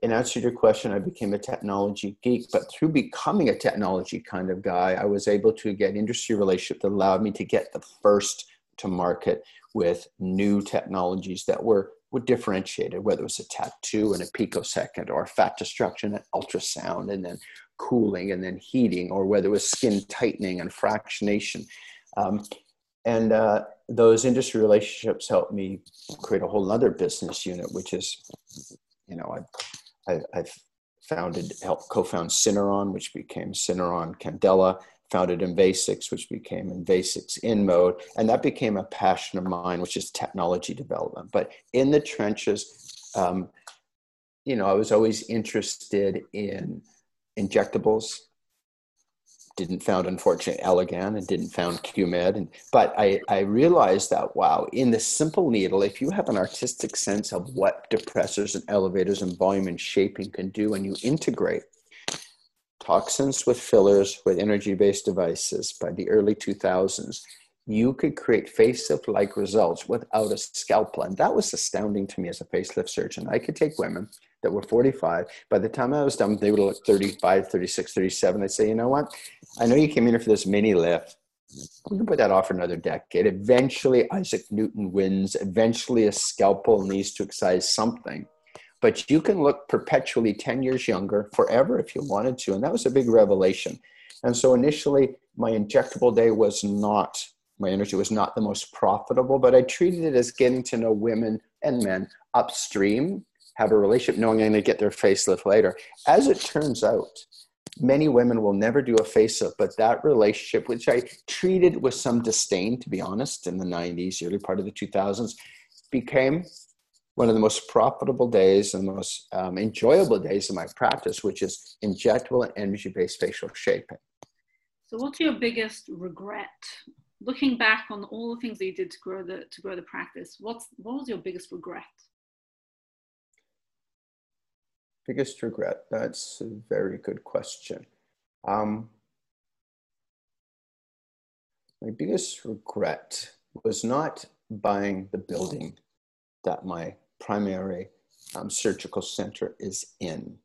in answer to your question, I became a technology geek, but through becoming a technology kind of guy, I was able to get industry relationship that allowed me to get the first to market with new technologies that were were differentiated, whether it was a tattoo and a picosecond or fat destruction and ultrasound and then cooling and then heating, or whether it was skin tightening and fractionation. Um, and uh, those industry relationships helped me create a whole other business unit, which is, you know, I, I, I've founded, helped co-found Syneron, which became Syneron Candela, founded Invasix, which became Invasix InMode, and that became a passion of mine, which is technology development. But in the trenches, um, you know, I was always interested in injectables. Didn't found, unfortunately, Allergan and didn't found Q-Med. And, but I, I realized that, wow, in the simple needle, if you have an artistic sense of what depressors and elevators and volume and shaping can do, and you integrate toxins with fillers with energy based devices by the early 2000s, you could create facelift like results without a scalpel. And that was astounding to me as a facelift surgeon. I could take women that were 45. By the time I was done, they would look 35, 36, 37. I'd say, you know what? I know you came in here for this mini lift. We can put that off for another decade. Eventually, Isaac Newton wins. Eventually, a scalpel needs to excise something but you can look perpetually 10 years younger forever if you wanted to. And that was a big revelation. And so initially, my injectable day was not, my energy was not the most profitable, but I treated it as getting to know women and men upstream, have a relationship, knowing I'm going to get their facelift later. As it turns out, many women will never do a facelift, but that relationship, which I treated with some disdain, to be honest, in the 90s, early part of the 2000s, became one of the most profitable days and the most um, enjoyable days of my practice, which is injectable and energy based facial shaping. So, what's your biggest regret? Looking back on all the things that you did to grow the to grow the practice, what's what was your biggest regret? Biggest regret? That's a very good question. Um, my biggest regret was not buying the building that my primary um, surgical center is in.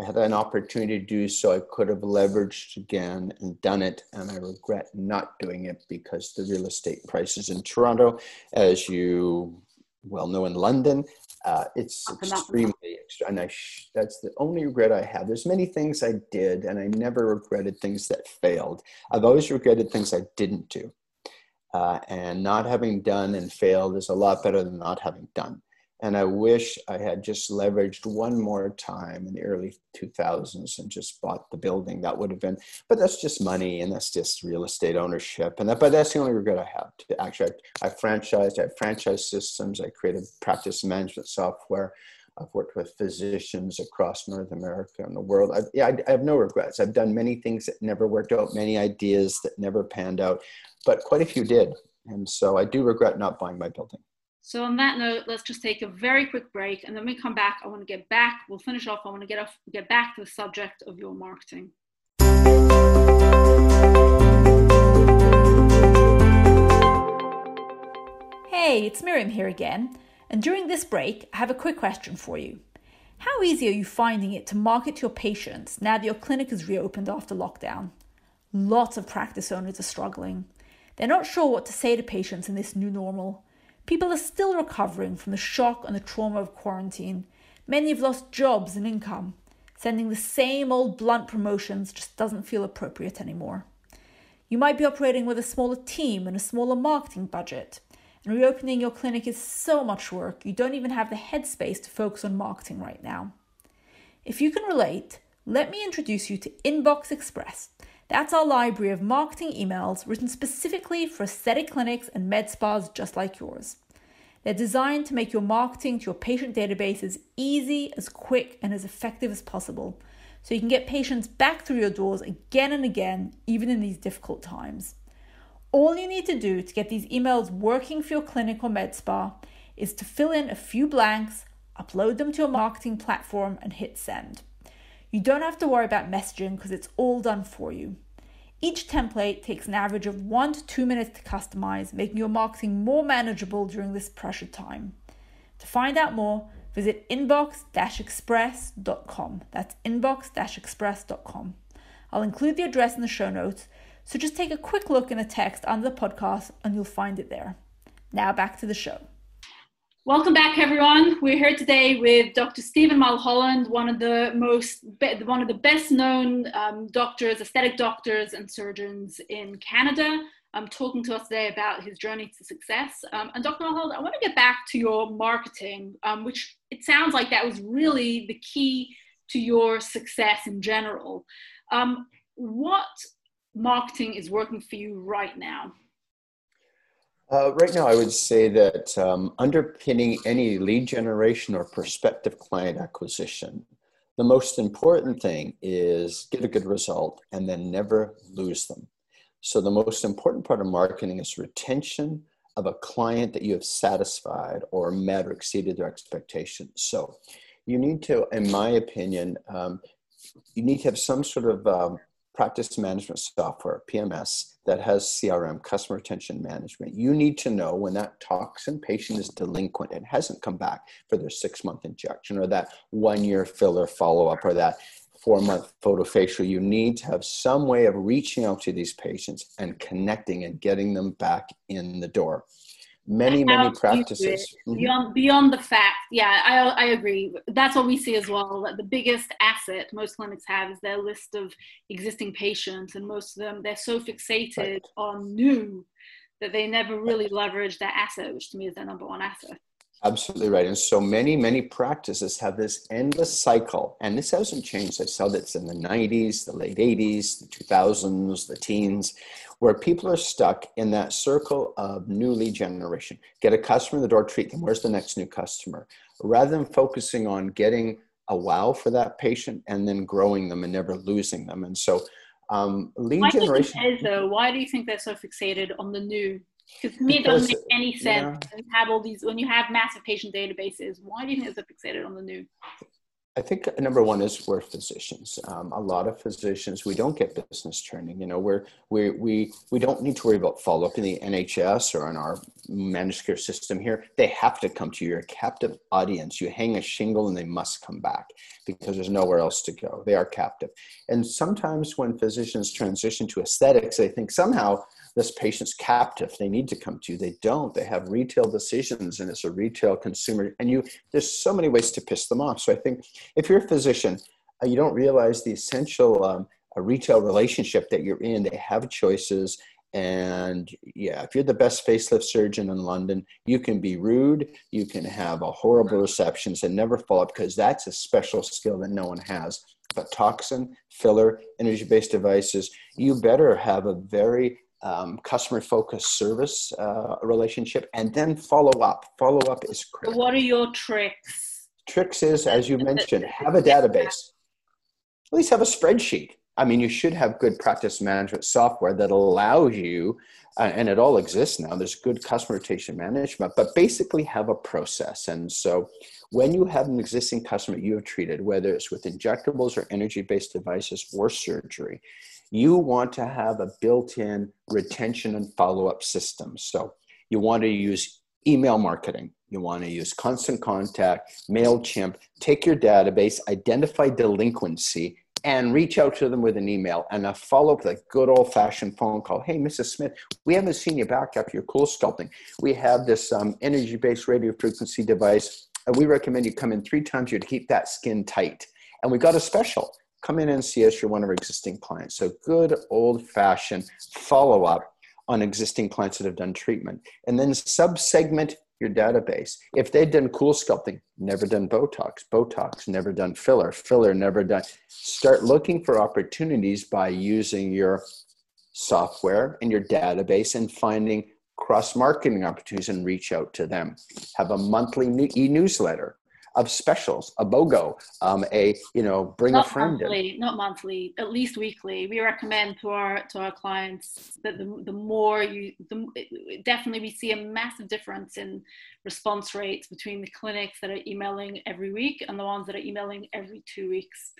I had an opportunity to do so. I could have leveraged again and done it, and I regret not doing it because the real estate prices in Toronto, as you well know in London, uh, it's extremely extra. And I sh- that's the only regret I have. There's many things I did, and I never regretted things that failed. I've always regretted things I didn't do. Uh, and not having done and failed is a lot better than not having done. And I wish I had just leveraged one more time in the early 2000s and just bought the building. That would have been, but that's just money and that's just real estate ownership. And that, but that's the only regret I have. To actually, I, I franchised, I have franchise systems, I created practice management software. I've worked with physicians across North America and the world. I've, yeah, I, I have no regrets. I've done many things that never worked out, many ideas that never panned out, but quite a few did. And so I do regret not buying my building. So on that note, let's just take a very quick break, and then we come back. I want to get back. We'll finish off. I want to get off, get back to the subject of your marketing. Hey, it's Miriam here again. And during this break, I have a quick question for you. How easy are you finding it to market to your patients now that your clinic is reopened after lockdown? Lots of practice owners are struggling. They're not sure what to say to patients in this new normal. People are still recovering from the shock and the trauma of quarantine. Many have lost jobs and income. Sending the same old blunt promotions just doesn't feel appropriate anymore. You might be operating with a smaller team and a smaller marketing budget. And reopening your clinic is so much work, you don't even have the headspace to focus on marketing right now. If you can relate, let me introduce you to Inbox Express. That's our library of marketing emails written specifically for aesthetic clinics and med spas just like yours. They're designed to make your marketing to your patient database as easy, as quick, and as effective as possible so you can get patients back through your doors again and again, even in these difficult times. All you need to do to get these emails working for your clinic or med spa is to fill in a few blanks, upload them to a marketing platform, and hit send. You don't have to worry about messaging because it's all done for you. Each template takes an average of one to two minutes to customize, making your marketing more manageable during this pressured time. To find out more, visit inbox-express.com. That's inbox-express.com. I'll include the address in the show notes, so just take a quick look in the text under the podcast and you'll find it there. Now back to the show. Welcome back, everyone. We're here today with Dr. Stephen Mulholland, one of the most, one of the best-known um, doctors, aesthetic doctors, and surgeons in Canada. Um, talking to us today about his journey to success. Um, and Dr. Mulholland, I want to get back to your marketing, um, which it sounds like that was really the key to your success in general. Um, what marketing is working for you right now? Uh, right now, I would say that um, underpinning any lead generation or prospective client acquisition, the most important thing is get a good result and then never lose them. So, the most important part of marketing is retention of a client that you have satisfied or met or exceeded their expectations. So, you need to, in my opinion, um, you need to have some sort of um, practice management software, PMS, that has CRM, customer retention management. You need to know when that toxin patient is delinquent and hasn't come back for their six month injection or that one year filler follow up or that four month photofacial. You need to have some way of reaching out to these patients and connecting and getting them back in the door many many practices mm-hmm. beyond beyond the fact yeah I, I agree that's what we see as well that the biggest asset most clinics have is their list of existing patients and most of them they're so fixated right. on new that they never really leverage that asset which to me is their number one asset Absolutely right. And so many, many practices have this endless cycle. And this hasn't changed. I saw this in the 90s, the late 80s, the 2000s, the teens, where people are stuck in that circle of new lead generation. Get a customer in the door, treat them. Where's the next new customer? Rather than focusing on getting a wow for that patient and then growing them and never losing them. And so um, lead Why generation. Is, though? Why do you think they're so fixated on the new because to me, it doesn't make any sense. Yeah. When you have all these, when you have massive patient databases, why do you think they're so fixated on the new? I think number one is we're physicians. Um, a lot of physicians, we don't get business training. You know, we're, we we, we don't need to worry about follow up in the NHS or in our managed care system here. They have to come to you. You're captive audience. You hang a shingle and they must come back because there's nowhere else to go. They are captive. And sometimes when physicians transition to aesthetics, they think somehow this patient's captive. They need to come to you. They don't. They have retail decisions and it's a retail consumer and you there's so many ways to piss them off. So i think if you're a physician uh, you don't realize the essential um, a retail relationship that you're in. They have choices and yeah if you're the best facelift surgeon in london you can be rude you can have a horrible receptions and never follow up because that's a special skill that no one has. But toxin filler energy based devices you better have a very um, customer focused service uh, relationship and then follow up. Follow up is critical. what are your tricks? Tricks is as you mentioned have a database. At least have a spreadsheet. I mean you should have good practice management software that allows you uh, and it all exists now. There's good customer rotation management but basically have a process. And so when you have an existing customer you have treated whether it's with injectables or energy based devices or surgery you want to have a built-in retention and follow-up system. So you want to use email marketing. You want to use constant contact, MailChimp, take your database, identify delinquency, and reach out to them with an email and a follow up a good old fashioned phone call. Hey, Mrs. Smith, we haven't seen you back after your CoolSculpting. We have this um, energy based radio frequency device, and we recommend you come in three times a year to keep that skin tight. And we got a special come in and see us. You're one of our existing clients. So good old fashioned follow up on existing clients that have done treatment. And then sub segment your database. If they've done CoolSculpting, never done Botox, Botox, never done filler, filler, never done. Start looking for opportunities by using your software and your database and finding cross marketing opportunities and reach out to them. Have a monthly e newsletter of specials, a BOGO, um, a you know, bring not a friend monthly, in. Not monthly, at least weekly. We recommend to our to our clients that the, the more you, the, definitely we see a massive difference in response rates between the clinics that are emailing every week and the ones that are emailing every two weeks.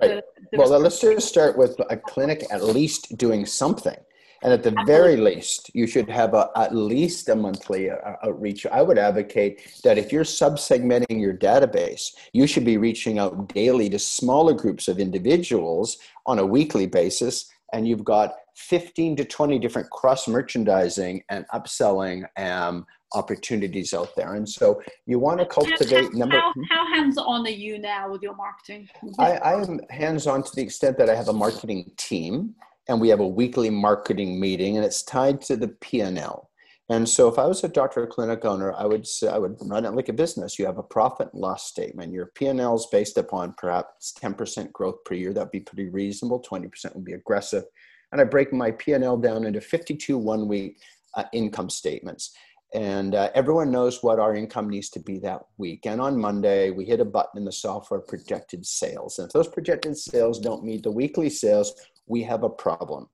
Right. The, well, let's just start with a clinic at least doing something And at the very least, you should have a, at least a monthly uh, outreach. I would advocate that if you're subsegmenting your database, you should be reaching out daily to smaller groups of individuals on a weekly basis. And you've got 15 to 20 different cross merchandising and upselling um, opportunities out there. And so you want to cultivate how, number. How, how hands on are you now with your marketing? I, I am hands on to the extent that I have a marketing team and we have a weekly marketing meeting and it's tied to the P&L. And so if I was a doctor or clinic owner, I would say I would run it like a business. You have a profit and loss statement. Your P&L is based upon perhaps 10% growth per year. That'd be pretty reasonable. 20% would be aggressive. And I break my P&L down into 52 one week uh, income statements. And uh, everyone knows what our income needs to be that week. And on Monday, we hit a button in the software projected sales. And if those projected sales don't meet the weekly sales, we have a problem.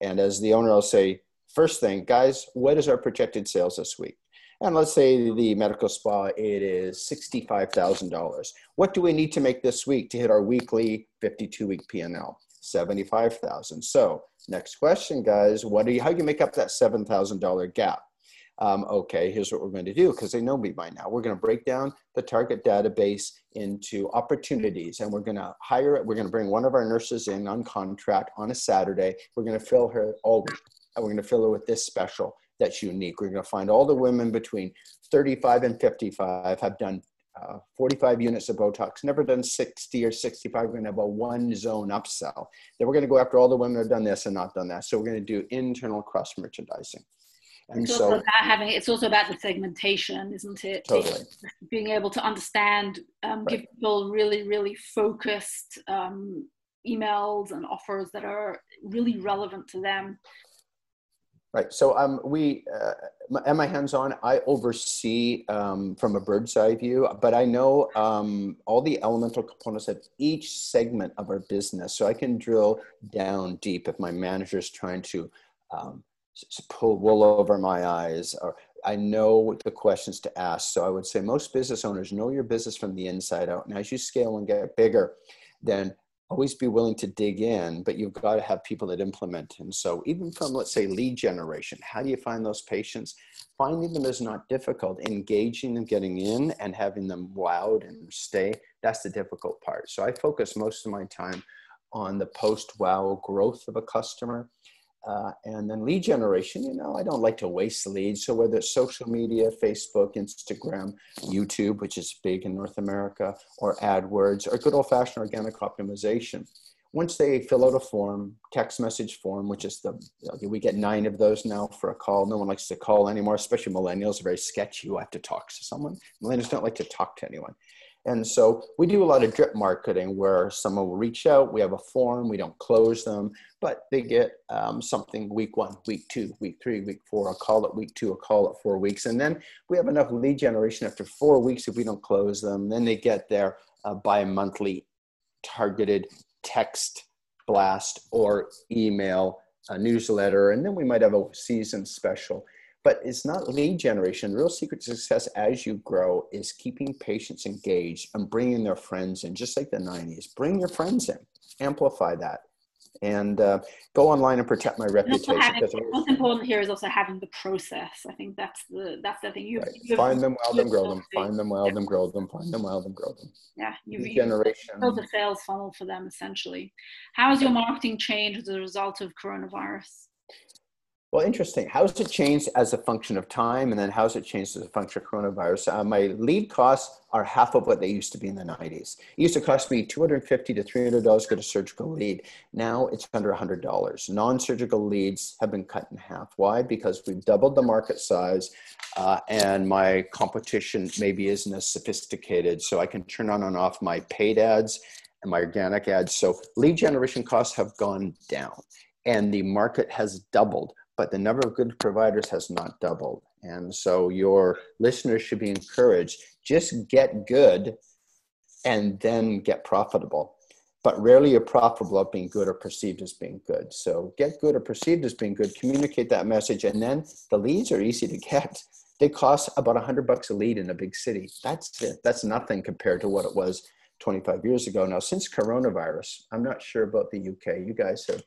And as the owner, I'll say, first thing, guys, what is our projected sales this week? And let's say the medical spa, it is $65,000. What do we need to make this week to hit our weekly 52 week P&L? 75,000. So next question, guys, what do you, how do you make up that $7,000 gap? Um, okay, here's what we're going to do because they know me by now. We're going to break down the target database into opportunities and we're going to hire. We're going to bring one of our nurses in on contract on a Saturday. We're going to fill her all week. And we're going to fill her with this special that's unique. We're going to find all the women between 35 and 55 have done uh, 45 units of Botox, never done 60 or 65. We're going to have a one zone upsell. Then we're going to go after all the women that have done this and not done that. So we're going to do internal cross merchandising. And it's so, also about having it's also about the segmentation, isn't it? Totally. being able to understand, um, right. give people really, really focused um, emails and offers that are really relevant to them. Right. So um, we, uh, am I hands-on? I oversee um, from a bird's eye view, but I know um, all the elemental components of each segment of our business. So I can drill down deep if my manager is trying to um, pull wool over my eyes or I know the questions to ask. So I would say most business owners know your business from the inside out. And as you scale and get bigger, then always be willing to dig in, but you've got to have people that implement. And so even from, let's say, lead generation, how do you find those patients? Finding them is not difficult. Engaging them, getting in and having them wowed and stay, that's the difficult part. So I focus most of my time on the post-wow growth of a customer uh, and then lead generation, you know, I don't like to waste leads. So whether it's social media, Facebook, Instagram, YouTube, which is big in North America, or AdWords, or good old fashioned organic optimization. Once they fill out a form, text message form, which is the, we get nine of those now for a call. No one likes to call anymore, especially millennials are very sketchy. You have to talk to someone. Millennials don't like to talk to anyone. And so we do a lot of drip marketing where someone will reach out, we have a form, we don't close them, but they get um, something week one, week two, week three, week four, a call at week two, a call at four weeks. And then we have enough lead generation after four weeks if we don't close them. Then they get their uh, bi monthly targeted text blast or email newsletter. And then we might have a season special but it's not lead generation. The real secret to success as you grow is keeping patients engaged and bringing their friends in, just like the 90s. Bring your friends in, amplify that, and uh, go online and protect my reputation. Having, what's important here is also having the process. I think that's the that's the thing. You, right. find them, wild them, grow them. Find them, wild yeah. them, grow them. Find them, wild them, grow them. Yeah, you, you generation. build a sales funnel for them essentially. How has your marketing changed as a result of coronavirus? Well, interesting. How's it changed as a function of time, and then how's it changed as a function of coronavirus? Uh, my lead costs are half of what they used to be in the 90s. It used to cost me $250 to 300 dollars to get a surgical lead. Now it's under 100 dollars. Non-surgical leads have been cut in half. Why? Because we've doubled the market size, uh, and my competition maybe isn't as sophisticated. So I can turn on and off my paid ads and my organic ads. So lead generation costs have gone down, and the market has doubled but the number of good providers has not doubled. And so your listeners should be encouraged just get good and then get profitable. But rarely you're profitable of being good or perceived as being good. So get good or perceived as being good, communicate that message, and then the leads are easy to get. They cost about 100 bucks a lead in a big city. That's it. That's nothing compared to what it was 25 years ago. Now, since coronavirus, I'm not sure about the UK. You guys have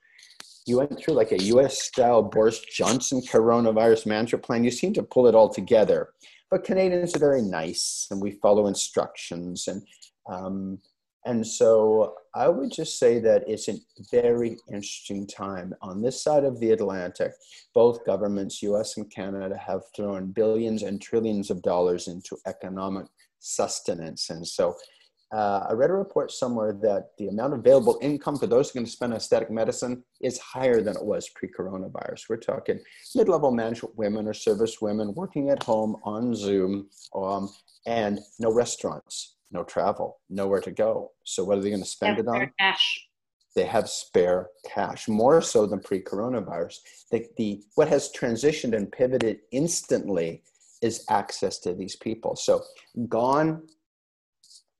you went through like a US style Boris Johnson coronavirus management plan. You seem to pull it all together. But Canadians are very nice and we follow instructions. And, um, and so I would just say that it's a very interesting time. On this side of the Atlantic, both governments, US and Canada, have thrown billions and trillions of dollars into economic sustenance. And so uh, I read a report somewhere that the amount of available income for those who are going to spend on aesthetic medicine is higher than it was pre-coronavirus. We're talking mid-level management women or service women working at home on Zoom, um, and no restaurants, no travel, nowhere to go. So what are they going to spend it on? Cash. They have spare cash, more so than pre-coronavirus. The, the what has transitioned and pivoted instantly is access to these people. So gone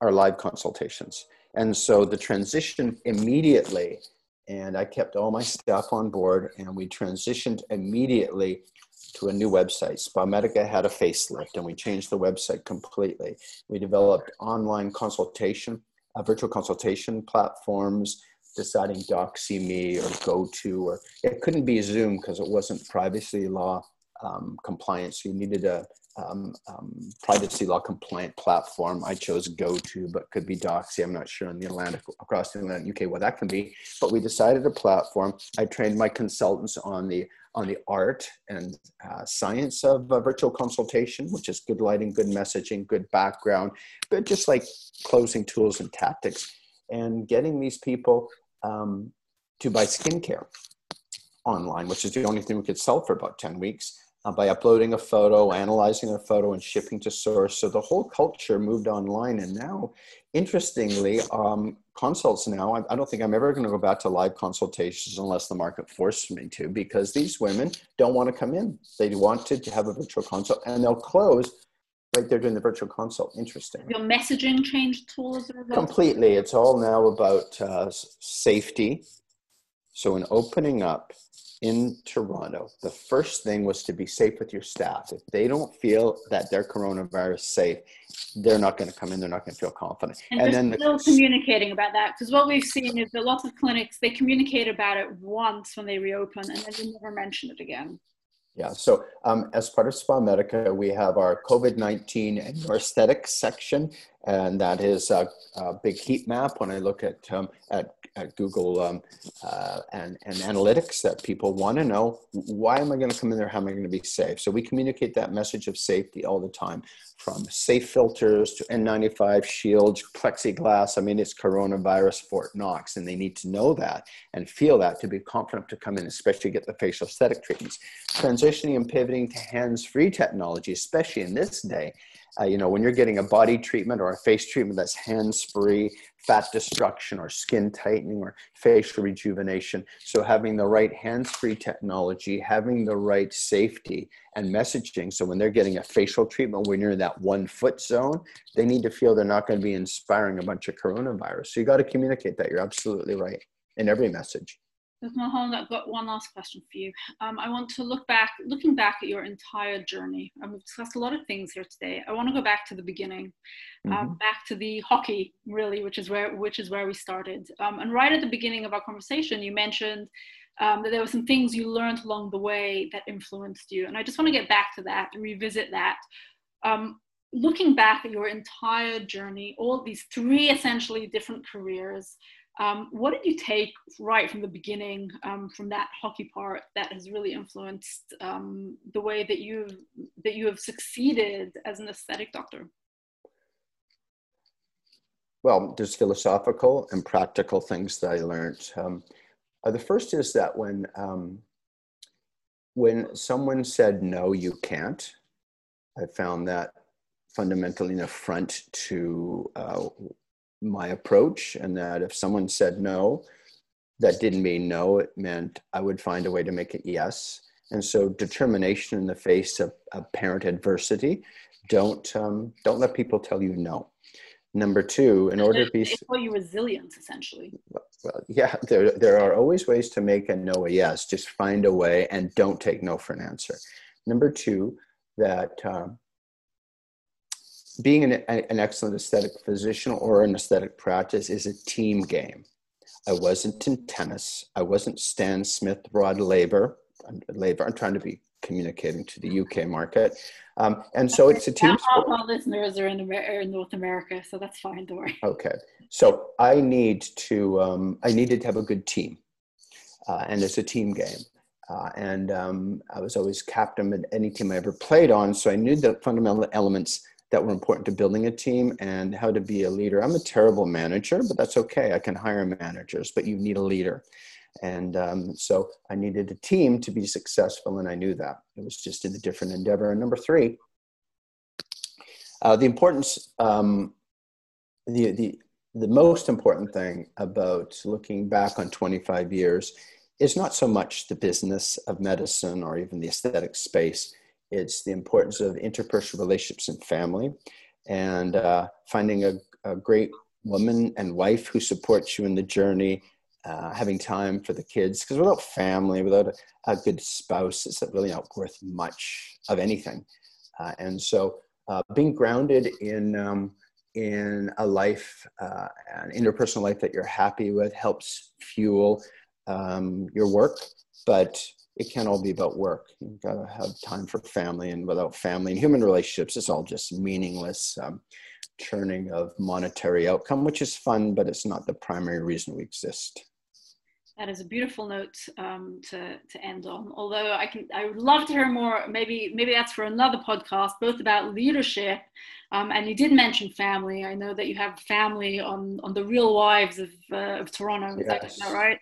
our live consultations. And so the transition immediately, and I kept all my staff on board, and we transitioned immediately to a new website. Spamedica had a facelift, and we changed the website completely. We developed online consultation, uh, virtual consultation platforms, deciding DoxyMe or GoTo, or it couldn't be Zoom because it wasn't privacy law um, compliant. So you needed a, um, um, privacy law compliant platform. I chose GoTo, but could be Doxy. I'm not sure in the Atlantic, across the Atlantic UK, what that can be. But we decided a platform. I trained my consultants on the on the art and uh, science of uh, virtual consultation, which is good lighting, good messaging, good background, but just like closing tools and tactics, and getting these people um, to buy skincare online, which is the only thing we could sell for about 10 weeks uh, by uploading a photo, analyzing a photo, and shipping to source. So the whole culture moved online. And now, interestingly, um, consults now, I, I don't think I'm ever going to go back to live consultations unless the market forces me to, because these women don't want to come in. They want to have a virtual consult and they'll close like they're doing the virtual consult. Interesting. Your messaging changed tool as a result? Completely. It's all now about uh, safety. So in opening up, in Toronto, the first thing was to be safe with your staff. If they don't feel that they're coronavirus safe, they're not going to come in. They're not going to feel confident. And, and then still the, communicating about that because what we've seen is that lots of clinics they communicate about it once when they reopen and then they never mention it again. Yeah, so um, as part of Spa Medica, we have our COVID 19 and your aesthetics section, and that is a, a, big heat map. When I look at, um, at at Google um, uh, and, and analytics that people want to know why am I going to come in there? How am I going to be safe? So we communicate that message of safety all the time from safe filters to N95 shields, plexiglass. I mean, it's coronavirus Fort Knox, and they need to know that and feel that to be confident to come in, especially get the facial aesthetic treatments. Transitioning and pivoting to hands free technology, especially in this day. Uh, you know, when you're getting a body treatment or a face treatment that's hands free, fat destruction or skin tightening or facial rejuvenation. So, having the right hands free technology, having the right safety and messaging. So, when they're getting a facial treatment, when you're in that one foot zone, they need to feel they're not going to be inspiring a bunch of coronavirus. So, you got to communicate that. You're absolutely right in every message. Mahon, I've got one last question for you. Um, I want to look back, looking back at your entire journey. And we've discussed a lot of things here today. I want to go back to the beginning, um, mm-hmm. back to the hockey, really, which is where which is where we started. Um, and right at the beginning of our conversation, you mentioned um, that there were some things you learned along the way that influenced you. And I just want to get back to that and revisit that. Um, looking back at your entire journey, all these three essentially different careers. Um, what did you take right from the beginning um, from that hockey part that has really influenced um, the way that you that you have succeeded as an aesthetic doctor? Well, there's philosophical and practical things that I learned. Um, uh, the first is that when um, when someone said no, you can't, I found that fundamentally an affront to uh, my approach, and that if someone said no, that didn't mean no, it meant I would find a way to make it yes. And so, determination in the face of apparent adversity. Don't um, don't let people tell you no. Number two, in order to be for you resilience, essentially. Well, yeah, there there are always ways to make a no a yes. Just find a way and don't take no for an answer. Number two, that um, being an, an excellent aesthetic physician or an aesthetic practice is a team game. I wasn't in tennis. I wasn't Stan Smith, Rod Laver. Laver. I'm trying to be communicating to the UK market. Um, and so it's a team sport. All listeners are in, Amer- in, North America, so that's fine. Don't worry. Okay. So I need to, um, I needed to have a good team. Uh, and it's a team game. Uh, and um, I was always captain at any team I ever played on. So I knew the fundamental elements that were important to building a team and how to be a leader. I'm a terrible manager, but that's okay. I can hire managers, but you need a leader. And um, so I needed a team to be successful, and I knew that. It was just in a different endeavor. And number three, uh, the importance, um, the, the, the most important thing about looking back on 25 years is not so much the business of medicine or even the aesthetic space. It's the importance of interpersonal relationships and family, and uh, finding a, a, great woman and wife who supports you in the journey, uh, having time for the kids. Because without family, without a, a, good spouse, it's really not worth much of anything. Uh, and so, uh, being grounded in um, in a life, uh, an interpersonal life that you're happy with, helps fuel um, your work, but it can't all be about work. You've got to have time for family, and without family and human relationships, it's all just meaningless um, churning of monetary outcome, which is fun, but it's not the primary reason we exist. That is a beautiful note um, to, to end on. Although I can, I would love to hear more. Maybe maybe that's for another podcast, both about leadership. Um, and you did mention family. I know that you have family on on the Real Wives of uh, of Toronto. Is yes. that right?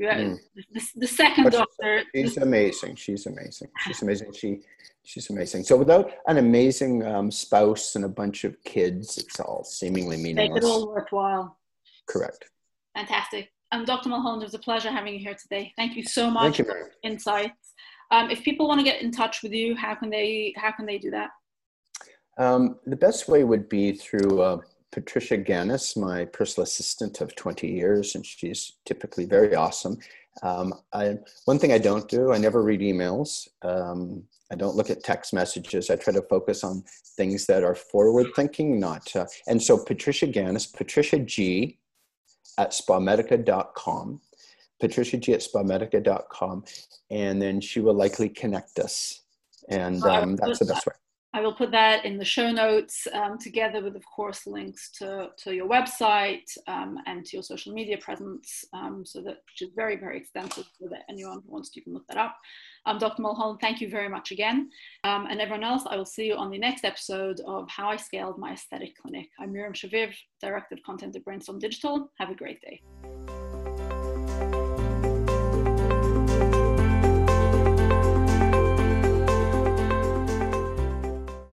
Mm. The, the, second but daughter. She's amazing. She's amazing. She's amazing. She she's amazing. So without an amazing um, spouse and a bunch of kids, it's all seemingly meaningless. Make it all worthwhile. Correct. Fantastic. Um, Dr. Mulholland, it was a pleasure having you here today. Thank you so much Thank you, for insights. Um, if people want to get in touch with you, how can they how can they do that? Um, the best way would be through uh, Patricia Ganis, my personal assistant of 20 years, and she's typically very awesome. Um, I, one thing I don't do, I never read emails. Um, I don't look at text messages. I try to focus on things that are forward thinking, not. Uh, and so Patricia Ganis, Patricia G at spamedica.com, Patricia G at spamedica.com, and then she will likely connect us. And um, that's the best way. I will put that in the show notes um, together with, of course, links to, to your website um, and to your social media presence, um, so that which is very, very extensive so that anyone who wants to can look that up. Um, Dr. Mulholland, thank you very much again. Um, and everyone else, I will see you on the next episode of How I Scaled My Aesthetic Clinic. I'm Miriam Shaviv, Director of Content at Brainstorm Digital. Have a great day.